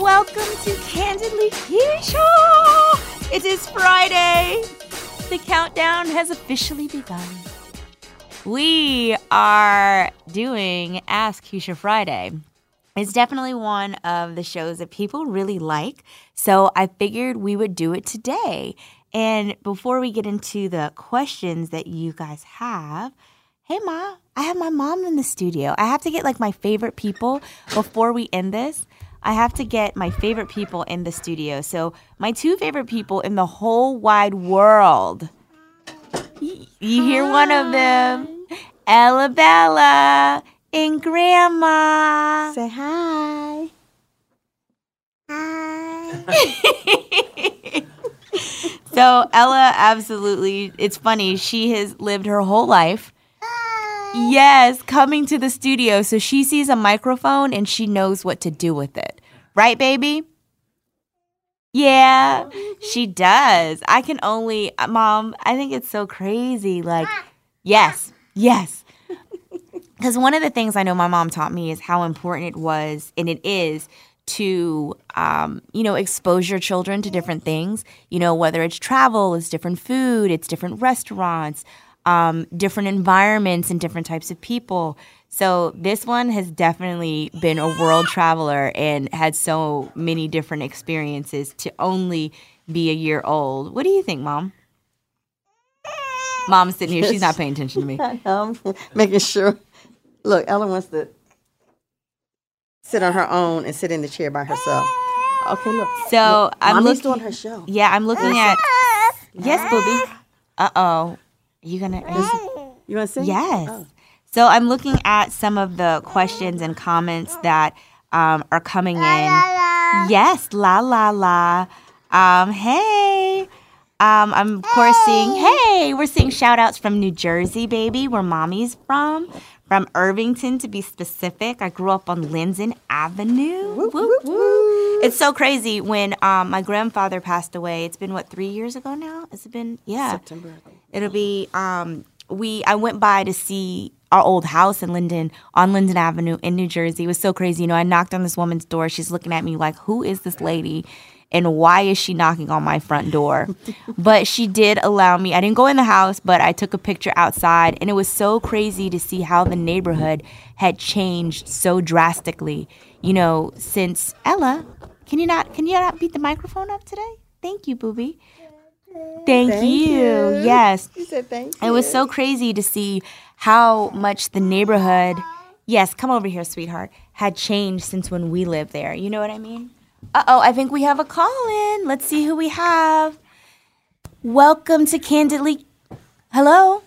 Welcome to Kandidly Keshia. It is Friday. The countdown has officially begun. We are doing Ask Keshia Friday. It's definitely one of the shows that people really like. So I figured we would do it today. And before we get into the questions that you guys have, hey, Ma, I have my mom in the studio. I have to get like my favorite people before we end this. I have to get my favorite people in the studio. So, my two favorite people in the whole wide world. You hear one of them? Ella Bella and Grandma. Say hi. Hi. So, Ella absolutely, it's funny. She has lived her whole life. Yes, coming to the studio. So she sees a microphone and she knows what to do with it. Right, baby? Yeah, she does. I can only, Mom, I think it's so crazy. Like, yes, yes. Because one of the things I know my mom taught me is how important it was, and it is, to um, you know expose your children to different things. You know, whether it's travel, it's different food, it's different restaurants, um, different environments, and different types of people. So this one has definitely been a world traveler and had so many different experiences to only be a year old. What do you think, Mom? Mom's sitting here; she's not paying attention to me. I'm making sure. Look, Ella wants to sit on her own and sit in the chair by herself. Okay, look. So look, I'm Mommy's looking. doing her show. Yeah, I'm looking at. Yes, booby. Uh oh. Are you gonna? are you- You want to sing? Yes. Oh. So I'm looking at some of the questions and comments that um, are coming in. Yes, la la la. Um, hey. Um, I'm of course seeing. Hey, we're seeing shout outs from New Jersey, baby, where mommy's from. From Irvington, to be specific. I grew up on Linden Avenue. Woo, woo. It's so crazy. When um, my grandfather passed away, it's been what three years ago now. Has it been? Yeah. September. It'll be um we I went by to see our old house in Linden on Linden Avenue in New Jersey. It was so crazy. You know, I knocked on this woman's door. She's looking at me like, "Who is this lady?" And why is she knocking on my front door? but she did allow me. I didn't go in the house, but I took a picture outside, and it was so crazy to see how the neighborhood had changed so drastically. You know, since Ella, can you not can you not beat the microphone up today? Thank you, booby. Thank, Thank you. you. Yes. She said thank you. It was so crazy to see how much the neighborhood, yes, come over here, sweetheart, had changed since when we lived there. You know what I mean? Uh oh, I think we have a call in. Let's see who we have. Welcome to Kandidly. Hello?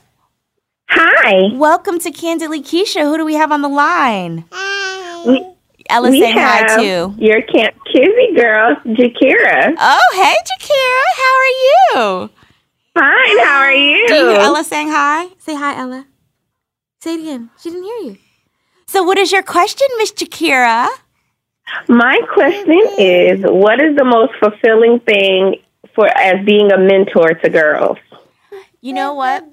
Hi. Welcome to Kandidly Keshia. Who do we have on the line? We, Ella we saying hi too. your Kamp Kizzy girl, Jakira. Oh, hey, Jakira. How are you? Fine, how are you? Do you hear Ella saying hi? Say hi, Ella. Say it again. She didn't hear you. So, what is your question, Miss Jakira? My question is what is the most fulfilling thing for as being a mentor to girls? You know what?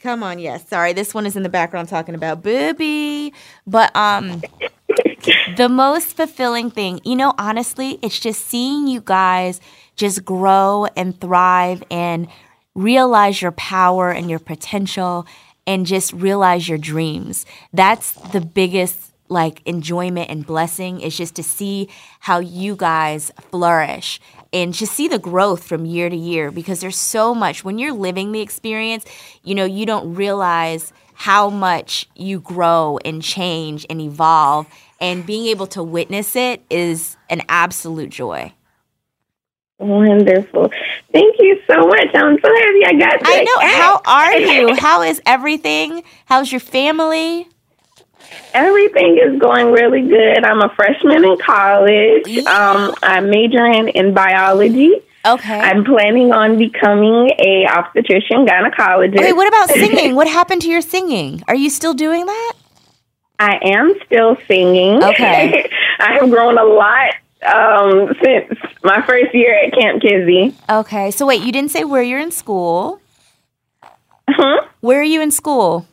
Come on, yes. Sorry, this one is in the background talking about booby. But um the most fulfilling thing, you know, honestly, it's just seeing you guys just grow and thrive and realize your power and your potential and just realize your dreams. That's the biggest like enjoyment and blessing is just to see how you guys flourish and just see the growth from year to year because there's so much when you're living the experience, you know, you don't realize how much you grow and change and evolve and being able to witness it is an absolute joy. Wonderful. Thank you so much. I'm so happy I got to I know. How are you? How is everything? How's your family? Everything is going really good. I'm a freshman in college. Um, I'm majoring in biology. Okay. I'm planning on becoming a obstetrician gynecologist. Okay, what about singing? what happened to your singing? Are you still doing that? I am still singing. Okay. I have grown a lot um, since my first year at Kamp Kizzy. Okay. So wait, you didn't say where you're in school. Huh? Where are you in school?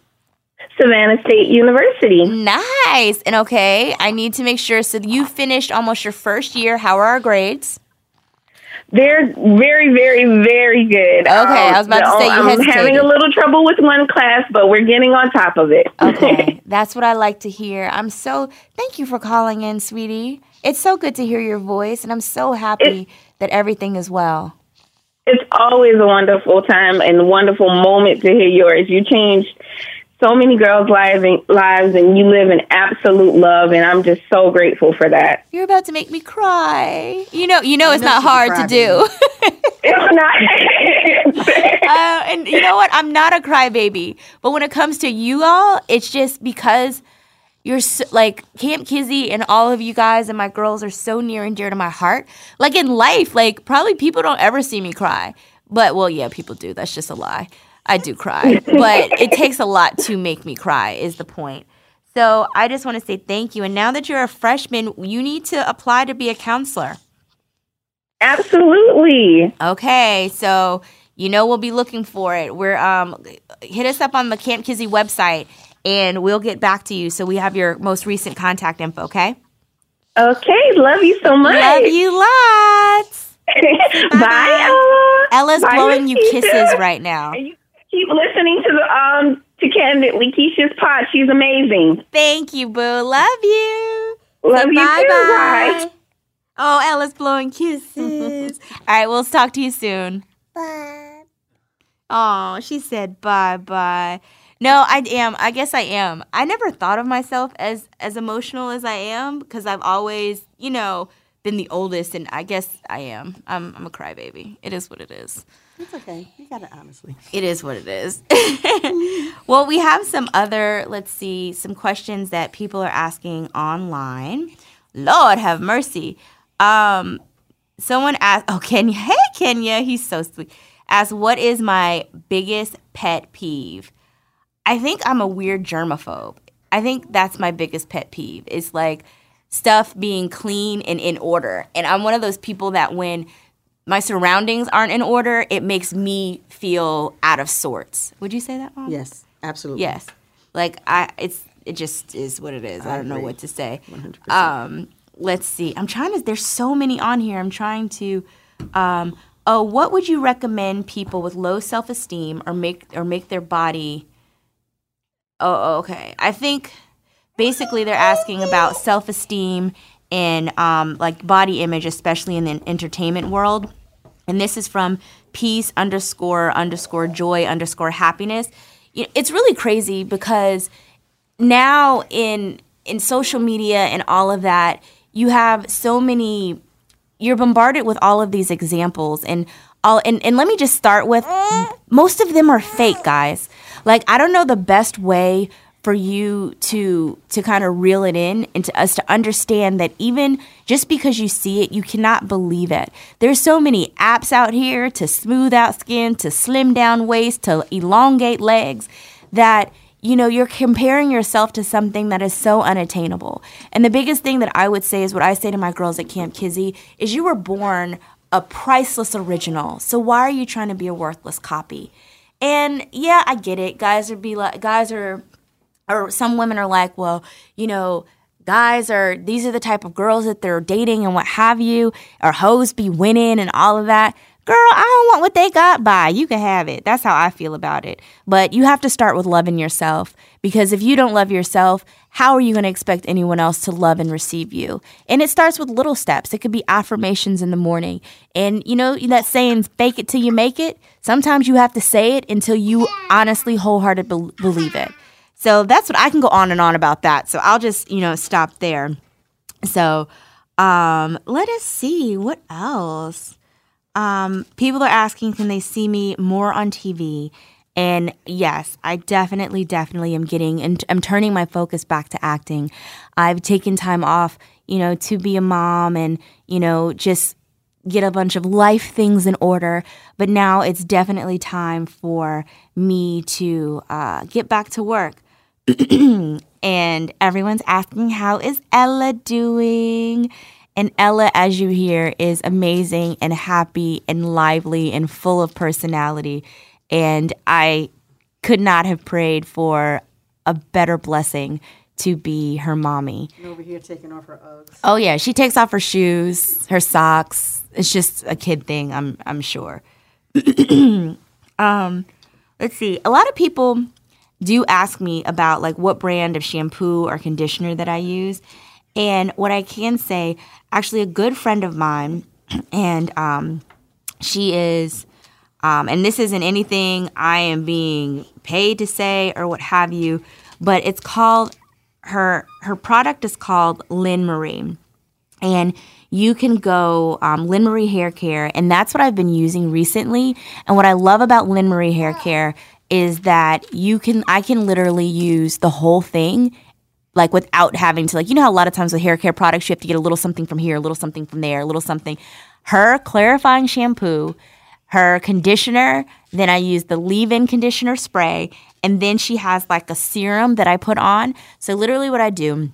Savannah State University. Nice. And okay, I need to make sure. So you finished almost your first year. How are our grades? They're very, very, very good. Okay, I was um, about to say you I'm hesitated. having a little trouble with one class, but we're getting on top of it. Okay, that's what I like to hear. I'm so thank you for calling in, sweetie. It's so good to hear your voice, and I'm so happy that everything is well. it's always a wonderful time and wonderful moment to hear yours. You changed so many girls' lives and, lives, and you live in absolute love, and I'm just so grateful for that. You're about to make me cry. You know, you know, it's know not hard to do. It's not. uh, and you know what? I'm not a crybaby, but when it comes to you all, it's just because you're so, like Kamp Kizzy and all of you guys and my girls are so near and dear to my heart. Like in life, like probably people don't ever see me cry, but well, yeah, people do. That's just a lie. I do cry, but it takes a lot to make me cry. Is the point. So I just want to say thank you. And now that you're a freshman, you need to apply to be a counselor. Absolutely. Okay, so you know we'll be looking for it. We're um hit us up on the Kamp Kizzy website and we'll get back to you so we have your most recent contact info, okay? Okay. Love you so much. Love you lots. Bye, Ella. Ella's Bye, blowing you kisses right now. And you keep listening to the um to Kandidly Keshia's pod. She's amazing. Thank you, boo. Love you. Love Say you bye too. bye. Bye. Oh, Ella's blowing kisses. All right, we'll talk to you soon. Bye. Oh, she said bye bye. No, I am. I guess I am. I never thought of myself as as emotional as I am because I've always, you know, been the oldest, and I guess I am. I'm I'm a crybaby. It is what it is. It's okay. You got it honestly. It is what it is. well, we have some other, let's see, some questions that people are asking online. Lord have mercy. Um, someone asked, oh, Kenya, hey, Kenya, he's so sweet. Asked, what is my biggest pet peeve? I think I'm a weird germaphobe. I think that's my biggest pet peeve. It's like stuff being clean and in order. And I'm one of those people that when my surroundings aren't in order, it makes me feel out of sorts. Would you say that, Mom? Yes, absolutely. Yes. Like I it's it just is what it is. I, I don't know what to say. 100%. Um let's see. I'm trying to there's so many on here. I'm trying to um oh, what would you recommend people with low self-esteem or make or make their body Oh, okay. I think basically they're asking about self-esteem and um, like body image, especially in the entertainment world. And this is from peace underscore underscore joy underscore happiness. It's really crazy because now in in social media and all of that, you have so many you're bombarded with all of these examples and all and, and let me just start with most of them are fake guys like i don't know the best way for you to to kind of reel it in and to us to understand that even just because you see it you cannot believe it there's so many apps out here to smooth out skin to slim down waist to elongate legs that you know, you're comparing yourself to something that is so unattainable. And the biggest thing that I would say is what I say to my girls at Kamp Kizzy is you were born a priceless original. So why are you trying to be a worthless copy? And yeah, I get it. Guys are be like guys are or some women are like, well, you know, guys are these are the type of girls that they're dating and what have you, or hoes be winning and all of that. girl, I don't want what they got. by. You can have it. That's how I feel about it. But you have to start with loving yourself because if you don't love yourself, how are you going to expect anyone else to love and receive you? And it starts with little steps. It could be affirmations in the morning. And you know, that saying, fake it till you make it. Sometimes you have to say it until you honestly, wholeheartedly believe it. So that's what I can go on and on about that. So I'll just, you know, stop there. So um, let us see what else. Um, people are asking, can they see me more on TV? And yes, I definitely, definitely am getting and I'm turning my focus back to acting. I've taken time off, you know, to be a mom and, you know, just get a bunch of life things in order. But now it's definitely time for me to uh, get back to work. and everyone's asking, how is Ella doing? And Ella, as you hear, is amazing and happy and lively and full of personality. And I could not have prayed for a better blessing to be her mommy. Over here taking off her Uggs. Oh yeah, she takes off her shoes, her socks. It's just a kid thing, I'm I'm sure. um, let's see. A lot of people do ask me about like what brand of shampoo or conditioner that I use. And what I can say, actually, a good friend of mine, and um, she is, um, and this isn't anything I am being paid to say or what have you, but it's called her her product is called Lynn Marie, and you can go um, Lynn Marie Hair Care, and that's what I've been using recently. And what I love about Lynn Marie Hair Care is that you can I can literally use the whole thing like without having to like you know how a lot of times with hair care products you have to get a little something from here a little something from there a little something. Her clarifying shampoo her conditioner then i use the leave-in conditioner spray and then she has like a serum that i put on. So literally what i do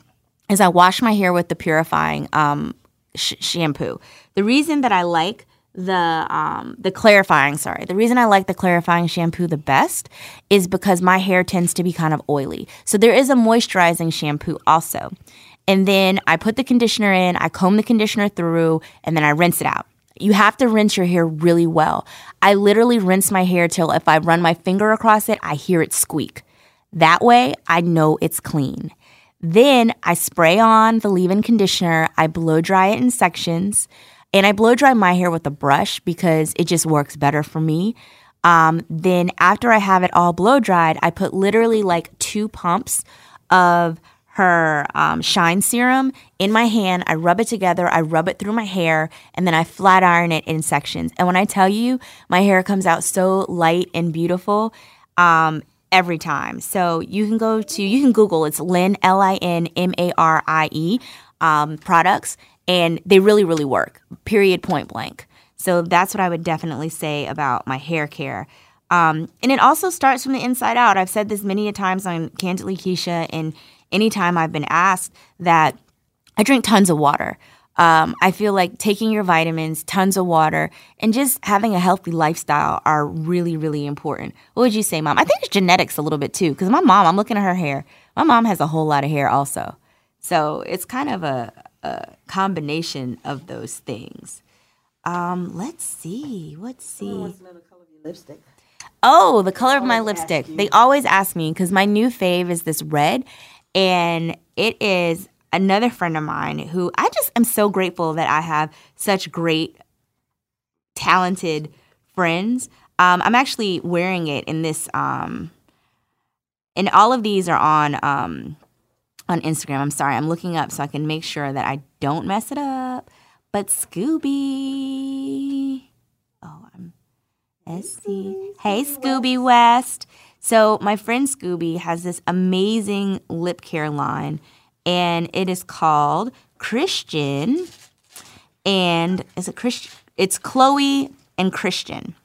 is i wash my hair with the purifying um, sh- shampoo. The reason that i like the um the clarifying sorry. The reason i like the clarifying shampoo the best is because my hair tends to be kind of oily. So there is a moisturizing shampoo also. And then i put the conditioner in i comb the conditioner through and then i rinse it out. You have to rinse your hair really well. I literally rinse my hair till if i run my finger across it i hear it squeak. That way i know it's clean. Then i spray on the leave-in conditioner i blow dry it in sections and I blow dry my hair with a brush because it just works better for me. Um, then after I have it all blow dried, I put literally like two pumps of her um, shine serum in my hand. I rub it together, I rub it through my hair, and then I flat iron it in sections. And when I tell you, my hair comes out so light and beautiful um, every time. So you can go to, you can Google, it's Lynn, L I N M A R I E um, products and they really, really work, period, point blank. So that's what I would definitely say about my hair care. Um, and it also starts from the inside out. I've said this many a times on Kandidly Keshia, and anytime I've been asked that I drink tons of water. Um, I feel like taking your vitamins, tons of water, and just having a healthy lifestyle are really, really important. What would you say, mom? I think it's genetics a little bit too, because my mom, I'm looking at her hair. My mom has a whole lot of hair also. So it's kind of a, a combination of those things. Um, let's see. Let's see. Lipstick. Oh, the color of my lipstick. They always ask me because my new fave is this red, and it is another friend of mine who I just am so grateful that I have such great, talented friends. Um, I'm actually wearing it in this, um, and all of these are on um, on Instagram. I'm sorry, I'm looking up so I can make sure that I don't mess it up. But Scooby. Oh, I'm SC. Hey, Scooby West. So, my friend Scooby has this amazing lip care line, and it is called Christian. And is it Christian? It's Chloe and Christian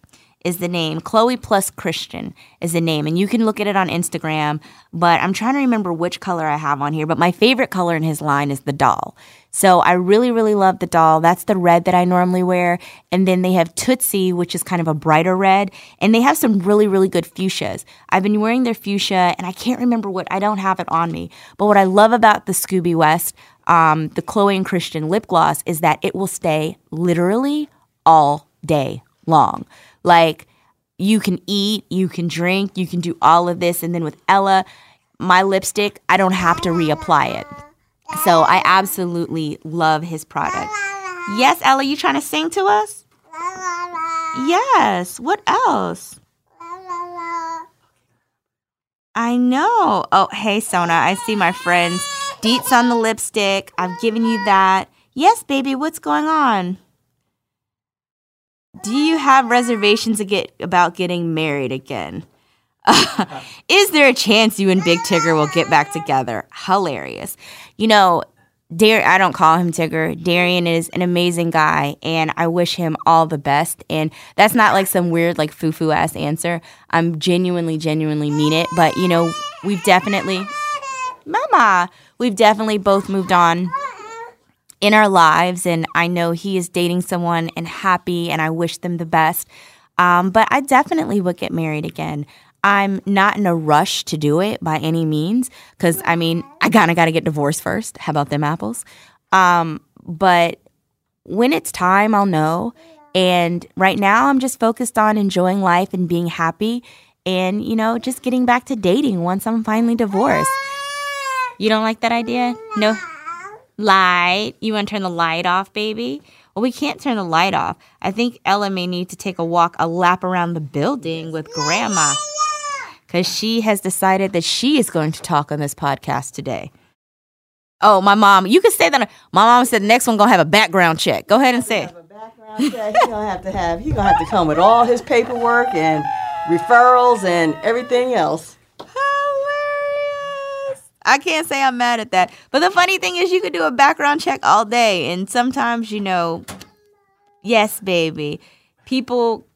is the name. Chloe plus Christian is the name. And you can look at it on Instagram. But I'm trying to remember which color I have on here. But my favorite color in his line is the doll. So I really, really love the doll. That's the red that I normally wear. And then they have Tootsie, which is kind of a brighter red. And they have some really, really good fuchsias. I've been wearing their fuchsia and I can't remember what, I don't have it on me. But what I love about the Scooby West, um, the Chloe and Christian lip gloss, is that it will stay literally all day long. Like you can eat, you can drink, you can do all of this. And then with Ella, my lipstick, I don't have to reapply it. So I absolutely love his product. Yes, Ella, you trying to sing to us? Yes. What else? I know. Oh, hey, Sona. I see my friends. Deets on the lipstick. I've given you that. Yes, baby. What's going on? Do you have reservations get, about getting married again? Is there a chance you and Big Tigger will get back together? Hilarious. You know, Dar- I don't call him Tigger. Darian is an amazing guy, and I wish him all the best. And that's not like some weird, like foo foo ass answer. I'm genuinely, genuinely mean it. But you know, we've definitely, Mama, we've definitely both moved on in our lives, and I know he is dating someone and happy, and I wish them the best. Um, but I definitely would get married again. I'm not in a rush to do it by any means because I mean, I kind of got to get divorced first. How about them apples? Um, but when it's time, I'll know. And right now, I'm just focused on enjoying life and being happy and, you know, just getting back to dating once I'm finally divorced. You don't like that idea? No? Light. You want to turn the light off, baby? Well, we can't turn the light off. I think Ella may need to take a walk, a lap around the building with Grandma because she has decided that she is going to talk on this podcast today. Oh, my mom. You can say that. My mom said the next one gonna have a background check. Go ahead and say it. He's gonna have to have. He's gonna have to come with all his paperwork and referrals and everything else. I can't say I'm mad at that. But the funny thing is, you could do a background check all day, and sometimes, you know, yes, baby, people,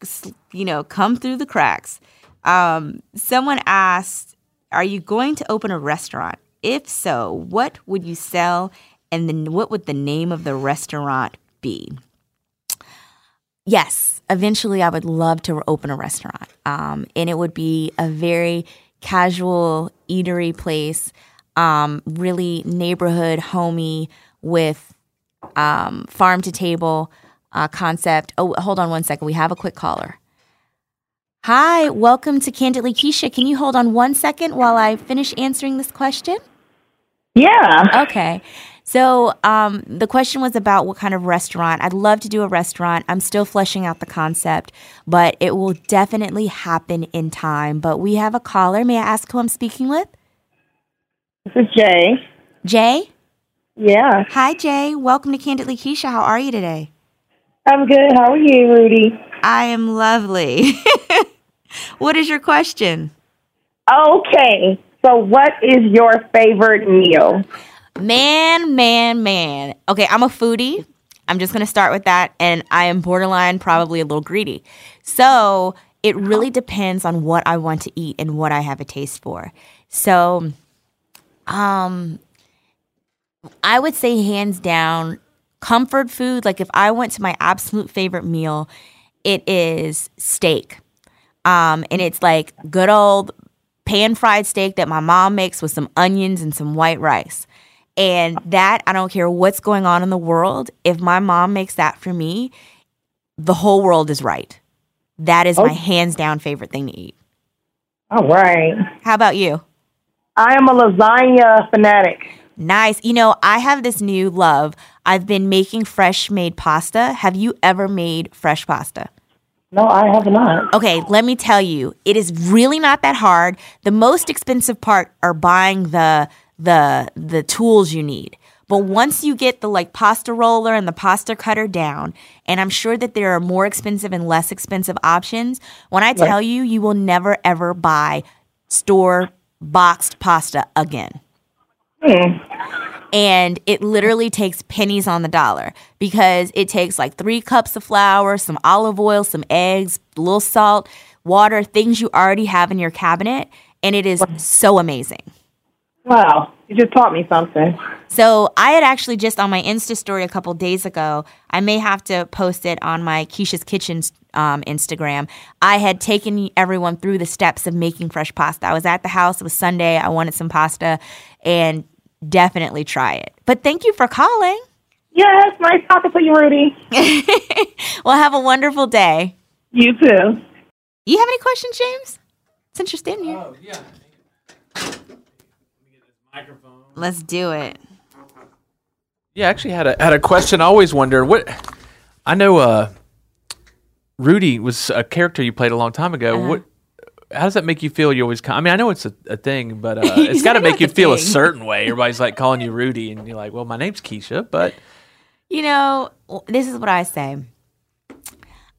you know, come through the cracks. Um, someone asked, Are you going to open a restaurant? If so, what would you sell and then what would the name of the restaurant be? Yes, eventually I would love to open a restaurant. Um, and it would be a very casual eatery place, um, really neighborhood, homey, with um, farm to table uh, concept. Oh, hold on one second. We have a quick caller. Hi, welcome to Kandidly Keshia. Can you hold on one second while I finish answering this question? Yeah. Okay. So, um, the question was about what kind of restaurant. I'd love to do a restaurant. I'm still fleshing out the concept, but it will definitely happen in time. But we have a caller. May I ask who I'm speaking with? This is Jay. Jay? Yeah. Hi, Jay. Welcome to Kandidly Keshia. How are you today? I'm good. How are you, Rudy? I am lovely. what is your question? Okay. So, what is your favorite meal? Man, man, man. Okay, I'm a foodie. I'm just going to start with that. And I am borderline, probably a little greedy. So it really depends on what I want to eat and what I have a taste for. So, um, I would say hands down, comfort food. Like if I went to my absolute favorite meal, it is steak. Um, and it's like good old pan fried steak that my mom makes with some onions and some white rice. And that, I don't care what's going on in the world, if my mom makes that for me, the whole world is right. That is my hands down favorite thing to eat. All right. How about you? I am a lasagna fanatic. Nice. You know, I have this new love. I've been making fresh made pasta. Have you ever made fresh pasta? No, I have not. Okay, let me tell you, it is really not that hard. The most expensive part are buying the the the tools you need. But once you get the like pasta roller and the pasta cutter down, and I'm sure that there are more expensive and less expensive options, when I tell you, you will never ever buy store boxed pasta again. Hmm. And it literally takes pennies on the dollar because it takes like three cups of flour, some olive oil, some eggs, a little salt, water, things you already have in your cabinet. And it is so amazing. Wow. You just taught me something. So I had actually just on my Insta story a couple days ago. I may have to post it on my Keshia's Kitchen um, Instagram. I had taken everyone through the steps of making fresh pasta. I was at the house. It was Sunday. I wanted some pasta, and definitely try it. But thank you for calling. Yes, nice talking to you, Rudy. well, have a wonderful day. You too. You have any questions, James? Since you're standing here. Oh yeah. Let's do it. Yeah, I actually had a had a question. I always wondered what I know. Uh, Rudy was a character you played a long time ago. Uh-huh. What? How does that make you feel? You always. Come, I mean, I know it's a, a thing, but uh, it's got to make you feel a certain way. Everybody's like calling you Rudy, and you're like, "Well, my name's Keshia," but You know, this is what I say.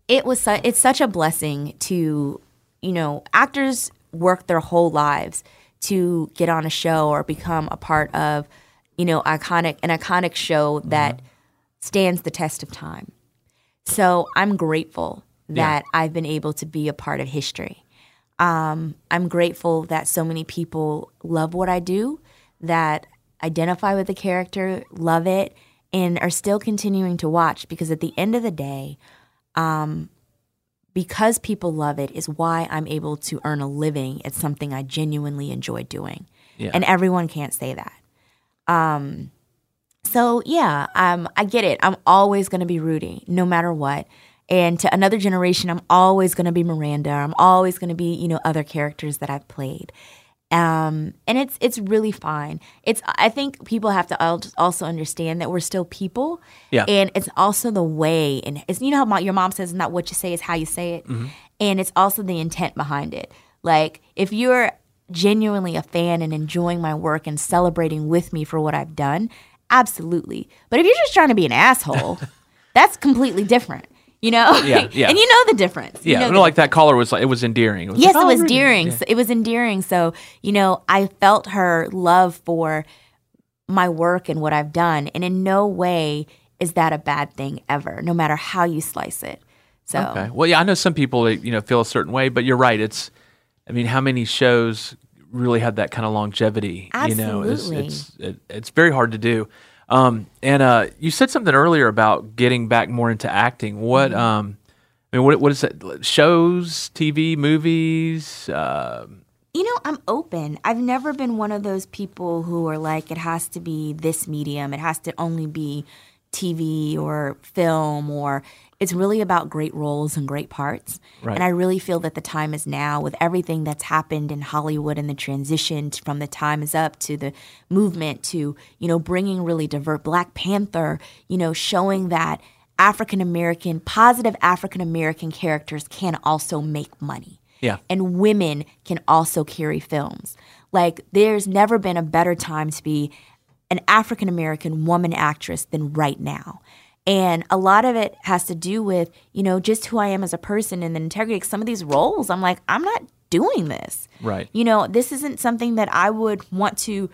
It was su- it's such a blessing to, you know, actors work their whole lives to get on a show or become a part of, you know, iconic an iconic show that stands the test of time. So I'm grateful that I've been able to be a part of history. Um, I'm grateful that so many people love what I do, that identify with the character, love it, and are still continuing to watch because at the end of the day, um, because people love it is why I'm able to earn a living at something I genuinely enjoy doing. Yeah. And everyone can't say that. Um, so yeah, um, I get it. I'm always going to be Rudy, no matter what. And to another generation, I'm always going to be Miranda. I'm always going to be, you know, other characters that I've played. Um, and it's it's really fine. It's I think people have to also understand that we're still people. Yeah. And it's also the way, and it's you know how mo- your mom says, "Not what you say, is how you say it," Mm-hmm. and it's also the intent behind it. Like if you're genuinely a fan and enjoying my work and celebrating with me for what I've done, absolutely. But if you're just trying to be an asshole, that's completely different. You know? Yeah, yeah. and you know the difference. You yeah, know you the know, like that caller was like it was endearing. It was Yes, like, it "Oh, was Rudy." endearing. Yeah. So It was endearing. So, you know, I felt her love for my work and what I've done. And in no way is that a bad thing ever, no matter how you slice it. So, Okay. Well, yeah, I know some people you know feel a certain way, but you're right. It's, I mean, how many shows really have that kind of longevity? You know, it's it's it, it's very hard to do. Um, and uh, you said something earlier about getting back more into acting. What Mm-hmm. um, I mean, what what is it? Shows, TV, movies. Uh, you know, I'm open. I've never been one of those people who are like, it has to be this medium, it has to only be TV or film, or it's really about great roles and great parts. Right. And I really feel that the time is now with everything that's happened in Hollywood and the transition from the time is up to the movement to, you know, bringing really diverse Black Panther, you know, showing that African American, positive African American characters can also make money yeah. and women can also carry films. Like, there's never been a better time to be an African American woman actress than right now. And a lot of it has to do with, you know, just who I am as a person and the integrity. Some of these roles, I'm like, I'm not doing this. Right. You know, this isn't something that I would want to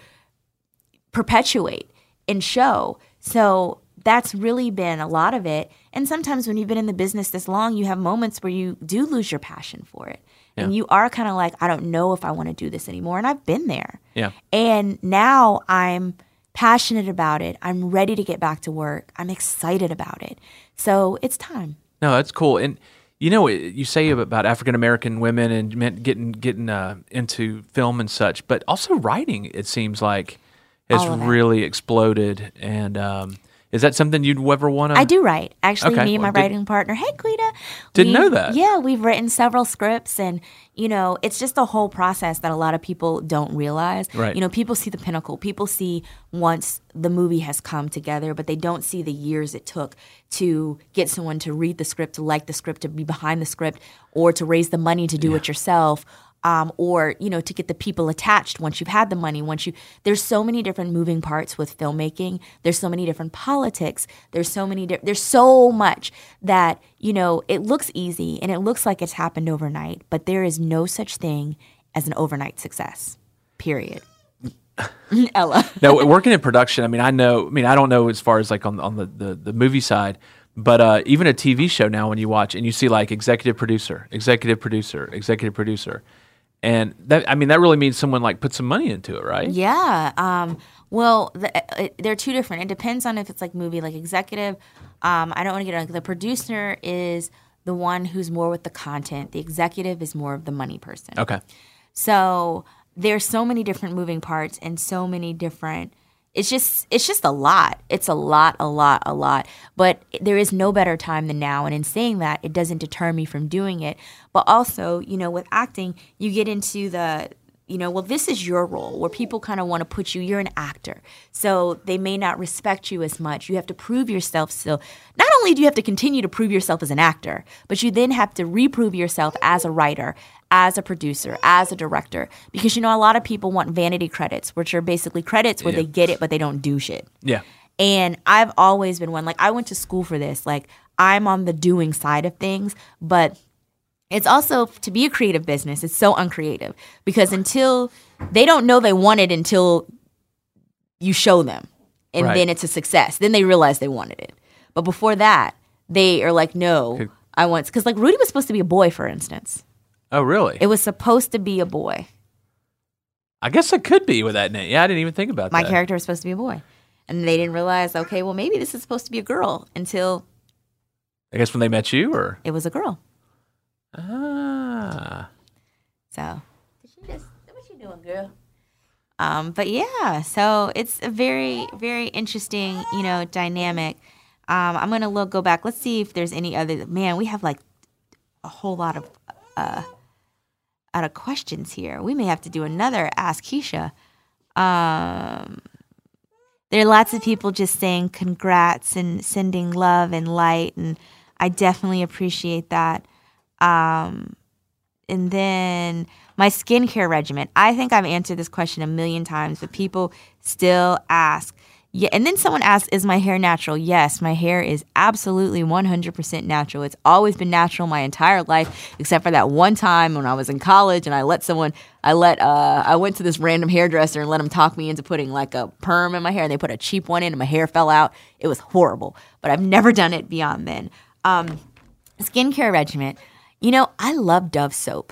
perpetuate and show. So that's really been a lot of it. And sometimes when you've been in the business this long, you have moments where you do lose your passion for it. And you are kind of like, I don't know if I want to do this anymore. And I've been there. Yeah. And now I'm passionate about it. I'm ready to get back to work. I'm excited about it. So it's time. No, that's cool. And you know, you say about African American women and men getting getting uh, into film and such, but also writing. It seems like has All of it. really exploded. And um, is that something you'd ever want to? I do write. Actually, Okay, me and my did- writing partner, hey, Quita. Didn't know that. Yeah, we've written several scripts, and you know, it's just a whole process that a lot of people don't realize. Right. You know, people see the pinnacle. People see once the movie has come together, but they don't see the years it took to get someone to read the script, to like the script, to be behind the script, or to raise the money to do it yourself. Um, or you know to get the people attached once you've had the money once you there's so many different moving parts with filmmaking there's so many different politics there's so many di- there's so much that you know it looks easy and it looks like it's happened overnight but there is no such thing as an overnight success period ella no, working in production. I mean, I know. I mean, I don't know as far as like on on the the, the movie side, but uh, even a TV show now, when you watch and you see like executive producer, executive producer, executive producer, and that I mean that really means someone like put some money into it, right? Yeah. Um, well, the, uh, they're two different. It depends on if it's like movie, like executive. Um, I don't want to get on. The producer is the one who's more with the content. The executive is more of the money person. Okay. So there's so many different moving parts and so many different, it's just it's just a lot. It's a lot, a lot, a lot. But there is no better time than now. And in saying that, it doesn't deter me from doing it. But also, you know, with acting, you get into the you know, well, this is your role where people kind of want to put you, you're an actor. So they may not respect you as much. You have to prove yourself still. Not only do you have to continue to prove yourself as an actor, but you then have to reprove yourself as a writer, as a producer, as a director. Because, you know, a lot of people want vanity credits, which are basically credits where Yeah. they get it, but they don't do shit. Yeah. And I've always been one, like, I went to school for this. Like, I'm on the doing side of things, but it's also to be a creative business, it's so uncreative because until they don't know they want it until you show them and Right. then it's a success. Then they realize they wanted it. But before that, they are like, no, I want, because like Rudy was supposed to be a boy, for instance. Oh, really? It was supposed to be a boy. I guess it could be with that name. Yeah, I didn't even think about My that. My character was supposed to be a boy. And they didn't realize, okay, well, maybe this is supposed to be a girl until I guess when they met you, or it was a girl. ah, So, did she just what you doing, girl? Um, but yeah, so it's a very, very interesting, you know, dynamic. Um, I'm gonna look, go back. Let's see if there's any other. Man, we have like a whole lot of, uh, out of questions here. We may have to do another Ask Keshia. Um, there are lots of people just saying congrats and sending love and light, and I definitely appreciate that. Um, and then my skincare regimen. I think I've answered this question a million times, but people still ask. Yeah, and then someone asks, "Is my hair natural?" Yes, my hair is absolutely 100% natural. It's always been natural my entire life, except for that one time when I was in college and I let someone, I let, uh, I went to this random hairdresser and let him talk me into putting like a perm in my hair, and they put a cheap one in, and my hair fell out. It was horrible, but I've never done it beyond then. Um, skincare regimen. You know, I love Dove soap.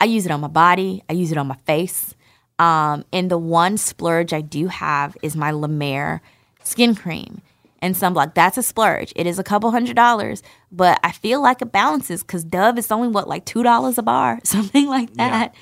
I use it on my body. I use it on my face. Um, and the one splurge I do have is my La Mer skin cream and sunblock. That's a splurge. It is a couple hundred dollars, but I feel like it balances because Dove is only what like two dollars a bar, something like that.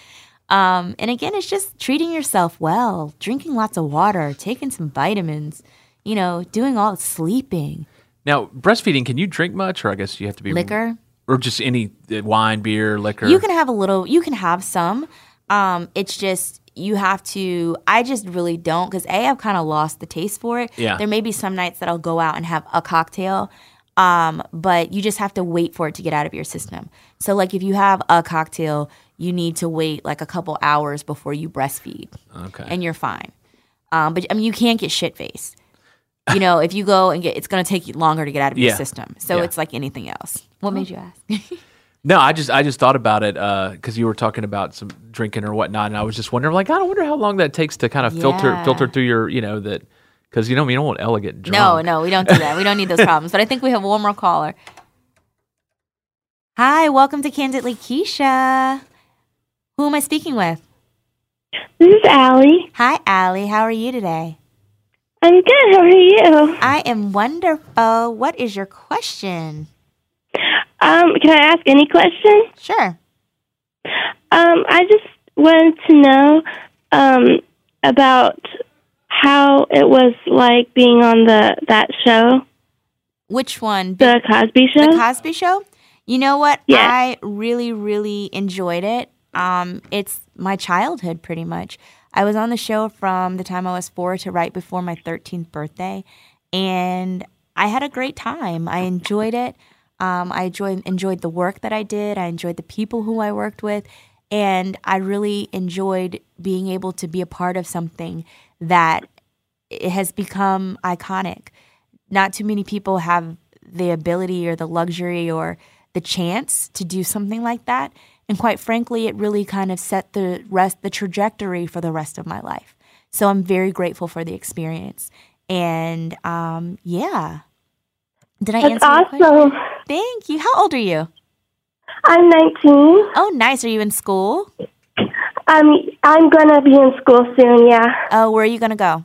Um, and again, it's just treating yourself well, drinking lots of water, taking some vitamins, you know, doing all the sleeping, now breastfeeding. Can you drink much, or I guess you have to be liquor. or just any uh, wine, beer, liquor? You can have a little. You can have some. Um, it's just you have to. I just really don't because a I've kind of lost the taste for it. Yeah. There may be some nights that I'll go out and have a cocktail. Um, but you just have to wait for it to get out of your system. So like if you have a cocktail, you need to wait like a couple hours before you breastfeed, Okay. and you're fine. Um, but I mean you can't get shit faced. You know, if you go and get, it's going to take you longer to get out of your system. So Yeah. it's like anything else. What made you ask? No, I just I just thought about it uh, because you were talking about some drinking or whatnot, and I was just wondering, like, I wonder how long that takes to kind of filter Yeah. filter through your, you know, that because you know, we don't want elegant drunk. No, no, we don't do that. We don't need those problems. But I think we have one more caller. Hi, welcome to Kandidly Keshia. Who am I speaking with? This is Allie. Hi, Allie. How are you today? I'm good. How are you? I am wonderful. What is your question? Um, can I ask any question? Sure. Um, I just wanted to know um, about how it was like being on the that show, Which one? the Cosby Show. The Cosby Show. You know what? Yeah. I really, really enjoyed it. Um, it's my childhood, pretty much. I was on the show from the time I was four to right before my 13th birthday, and I had a great time. I enjoyed it. Um, I enjoyed enjoyed the work that I did. I enjoyed the people who I worked with, and I really enjoyed being able to be a part of something that it has become iconic. Not too many people have the ability or the luxury or the chance to do something like that. And quite frankly, it really kind of set the rest the trajectory for the rest of my life. So I'm very grateful for the experience. And um, yeah. Did I That's answer your question? awesome. Thank you. How old are you? I'm 19. Oh, nice. Are you in school? Um, I'm gonna be in school soon. Yeah. Oh, where are you going to go?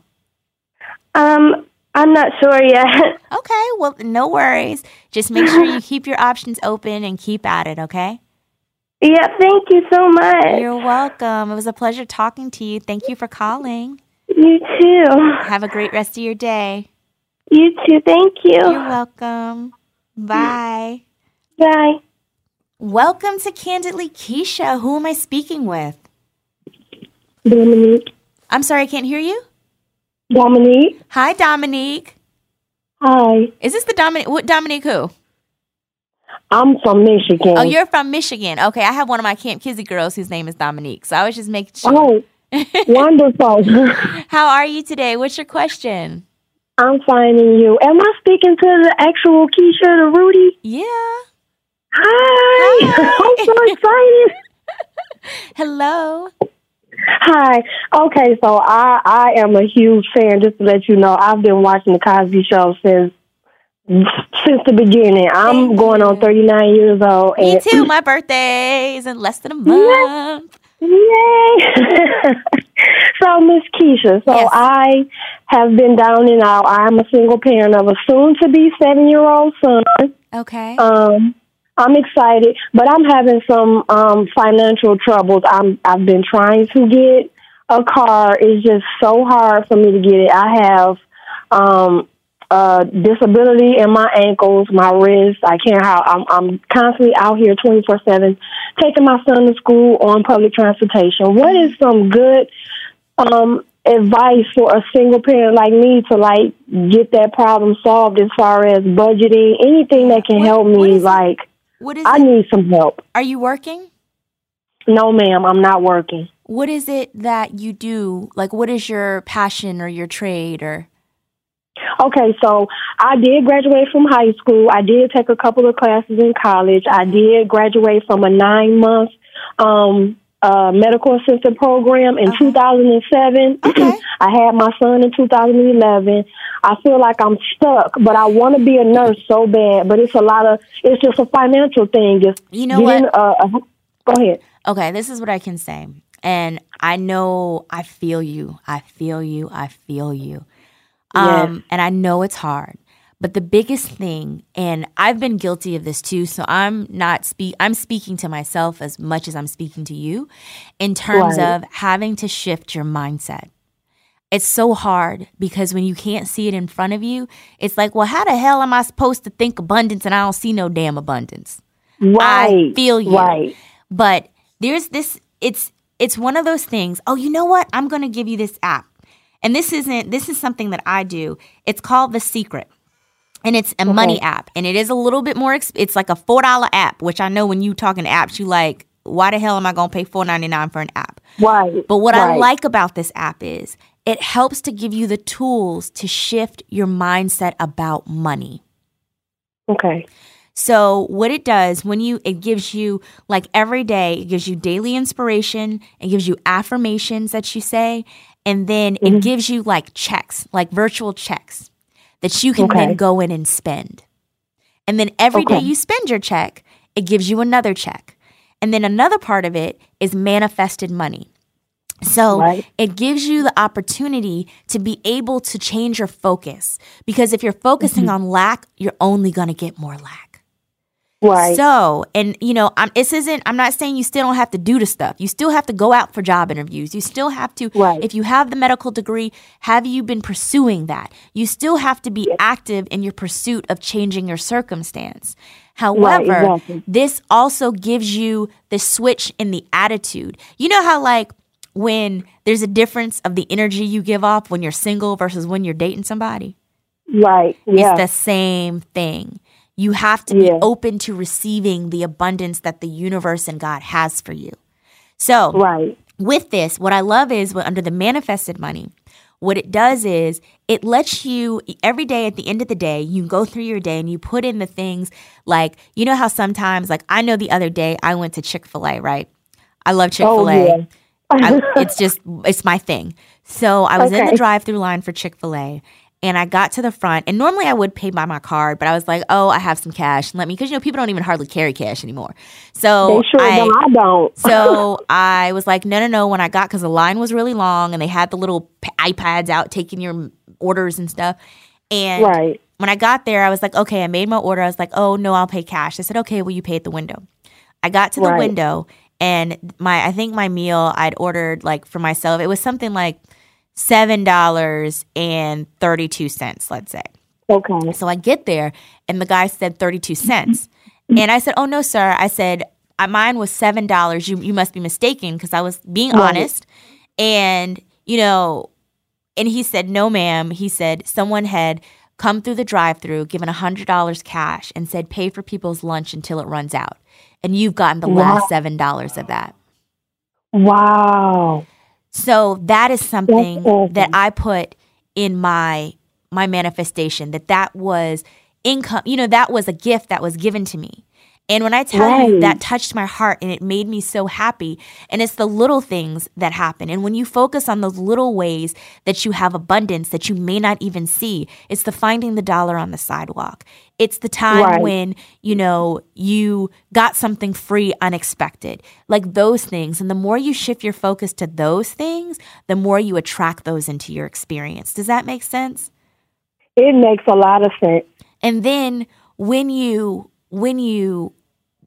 Um, I'm not sure yet. Okay, well, no worries. Just make sure you keep your options open and keep at it, okay? yeah. Thank you so much. You're welcome. It was a pleasure talking to you. Thank you for calling. You too. Have a great rest of your day. You too. Thank you. You're welcome. Bye. Bye. Welcome to Kandidly Keshia. Who am I speaking with? Dominique. I'm sorry, I can't hear you. Dominique. Hi, Dominique. Hi. Is this the Dominique? What Dominique who? I'm from Michigan. Oh, you're from Michigan. Okay, I have one of my Kamp Kizzy girls whose name is Dominique. So I was just making sure. Oh, wonderful. How are you today? What's your question? I'm finding you. Am I speaking to the actual Keshia the Rudy? Yeah. Hi. I'm so excited. Hello. Hi. Okay, so I I am a huge fan. Just to let you know, I've been watching the Cosby Show since since the beginning. I'm Thank going on 39 years old. Me and- too. My birthday is in less than a month. Yay! so, Miss Keshia, so Yes. I have been down and out. I'm a single parent of a soon to be seven year old son. Okay. Um, I'm excited, but I'm having some um, financial troubles. I'm I've been trying to get a car. It's just so hard for me to get it. I have um, uh, disability in my ankles, my wrists. I can't how I'm I'm constantly out here 24 seven, taking my son to school on public transportation. What is some good um, advice for a single parent like me to like get that problem solved as far as budgeting? Anything that can What- help me like. What is I it? need some help. Are you working? No, ma'am, I'm not working. What is it that you do? Like, what is your passion or your trade or? Okay, so I did graduate from high school. I did take a couple of classes in college. I did graduate from a nine month um, uh, medical assistant program in 2007. Okay. I had my son in 2011. I feel like I'm stuck, but I want to be a nurse so bad. But it's a lot of, it's just a financial thing. Just You know getting, what? Uh, uh, go ahead. Okay, this is what I can say. And I know I feel you. I feel you. I feel you. Um, and I know it's hard. But the biggest thing, and I've been guilty of this too, so I'm not speak I'm speaking to myself as much as I'm speaking to you in terms Right. of having to shift your mindset. It's so hard because when you can't see it in front of you, it's like, well, how the hell am I supposed to think abundance and I don't see no damn abundance? Right. I feel you. Right. But there's this it's it's one of those things. Oh, you know what? I'm going to give you this app. And this isn't this is something that I do. It's called The Secret. And it's a money app and it is a little bit more exp- it's like a $4 app, which I know when you talking apps you like why the hell am I going to pay $4.99 for an app? Right. But what I like about this app is it helps to give you the tools to shift your mindset about money. Okay. So what it does when you it gives you like every day, it gives you daily inspiration, it gives you affirmations that you say, and then Mm-hmm. it gives you like checks, like virtual checks that you can Okay. then go in and spend. And then every day Okay. you spend your check, it gives you another check. And then another part of it is manifested money. So Right. it gives you the opportunity to be able to change your focus because if you're focusing Mm-hmm. on lack, you're only going to get more lack. Right. So, and you know, I'm, this isn't, I'm not saying you still don't have to do the stuff. You still have to go out for job interviews. You still have to, Right. if you have the medical degree, have you been pursuing that? You still have to be active in your pursuit of changing your circumstance. However, exactly. this also gives you the switch in the attitude. You know how, like, when there's a difference of the energy you give off when you're single versus when you're dating somebody? right. Yeah. It's the same thing. You have to be open to receiving the abundance that the universe and God has for you. So, right. with this, what I love is what under the manifested money, what it does is it lets you every day at the end of the day, you go through your day and you put in the things like, you know how sometimes, like I know the other day I went to Chick fil A, right? I love Chick fil A. Oh, yeah. I, it's just it's my thing. So I was in the drive-through line for Chick Fil A, and I got to the front. And normally I would pay by my card, but I was like, "Oh, I have some cash. Let me," because you know people don't even hardly carry cash anymore. So they sure I, don't. I don't. so I was like, no, no, no. When I got, because the line was really long, and they had the little iPads out taking your orders and stuff. And Right. when I got there, I was like, okay, I made my order. I was like, oh no, I'll pay cash. They said, okay, will you pay at the window? I got to the Right. window, and my I think my meal I'd ordered like for myself. It was something like seven dollars and thirty two cents, let's say. Okay. So I get there, and the guy said thirty two cents, and I said, "Oh no, sir." I said, "Uh, "Mine was seven dollars. You you must be mistaken because I was being Right. honest." And you know, and he said, "No, ma'am." He said someone had come through the drive-through, given a hundred dollars cash, and said, "Pay for people's lunch until it runs out." And you've gotten the Wow. last seven dollars of that. Wow. So that is something awesome. that I put in my my manifestation that that was income, you know, that was a gift that was given to me. And when I tell you that touched my heart and it made me so happy, and it's the little things that happen. And when you focus on those little ways that you have abundance that you may not even see, it's the finding the dollar on the sidewalk. It's the time Right. when, you know, you got something free unexpected. Like those things. And the more you shift your focus to those things, the more you attract those into your experience. Does that make sense? It makes a lot of sense. And then when you when you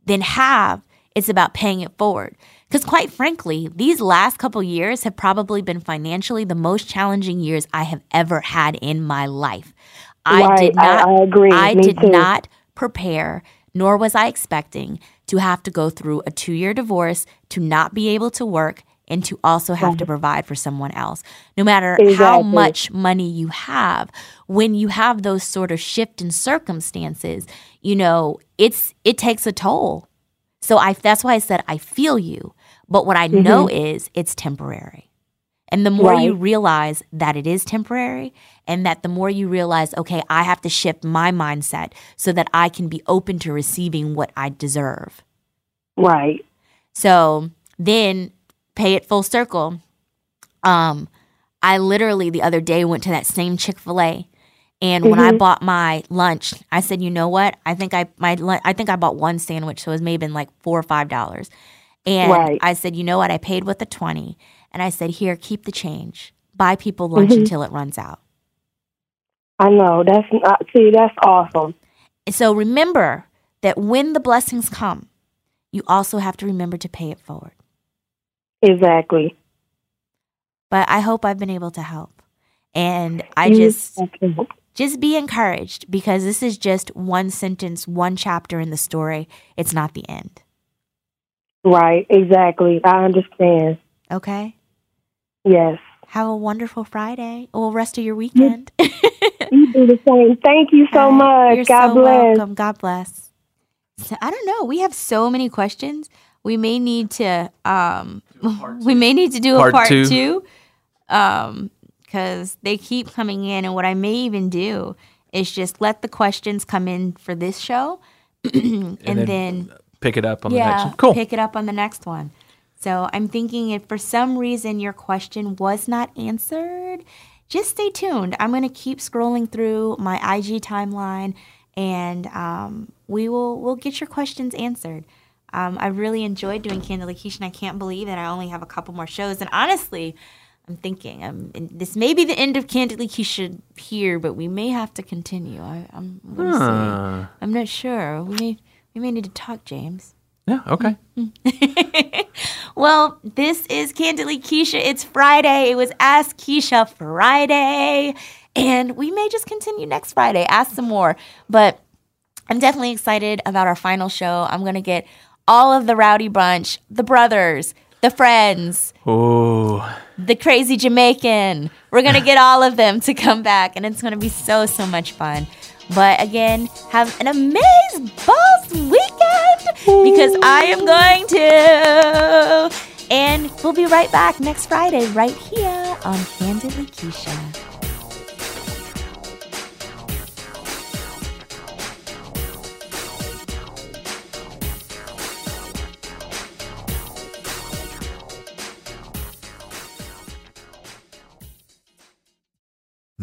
then have it's about paying it forward. Cuz quite frankly, these last couple years have probably been financially the most challenging years I have ever had in my life. I Right. did I- not I agree. I Me did too. not prepare nor was I expecting to have to go through a 2-year divorce to not be able to work and to also have to provide for someone else. No matter how much money you have, when you have those sort of shift in circumstances, you know, it's it takes a toll. So I that's why I said I feel you, but what I know mm-hmm. is it's temporary. And the more you realize that it is temporary and that the more you realize, okay, I have to shift my mindset so that I can be open to receiving what I deserve. Right. So then pay it full circle. Um, I literally the other day went to that same Chick Fil A, and when I mm-hmm. bought my lunch, I said, you know what? I think I my I think I bought one sandwich, so it was maybe been like four or five dollars. And Right. I said, you know what? I paid with a twenty, and I said, here, keep the change. Buy people lunch mm-hmm. until it runs out. I know. That's not, see, that's awesome. So remember that when the blessings come, you also have to remember to pay it forward. Exactly. But I hope I've been able to help. And I just just be encouraged because this is just one sentence, one chapter in the story. It's not the end. Right. Exactly. I understand. Okay? Yes. Have a wonderful Friday. Well, rest of your weekend. You do the same. Thank you so much. God so bless. welcome. God bless. So, I don't know. We have so many questions. We may need to um we may need to do a Part part two. two. Um because they keep coming in and what I may even do is just let the questions come in for this show and, then then, Pick it up on the next one. Cool. pick it up on the next one. So I'm thinking if for some reason your question was not answered, just stay tuned. I'm going to keep scrolling through my IG timeline, and um, we will we'll get your questions answered. Um, I really enjoyed doing Lakeisha, and I can't believe that I only have a couple more shows. And honestly, I'm thinking um, this may be the end of Kandidly Keshia here, but we may have to continue. I, I'm Huh. I'm not sure. We may we may need to talk, James. Yeah. Okay. Well, this is Kandidly Keshia. It's Friday. It was Ask Keshia Friday. And we may just continue next Friday, ask some more. But I'm definitely excited about our final show. I'm going to get all of the rowdy bunch, the brothers, the friends, Oh. the crazy Jamaican. We're going to get all of them to come back, and it's going to be so, so much fun. But again, have an amazing boss weekend because I am going to. And we'll be right back next Friday, right here on Kandidly Keshia.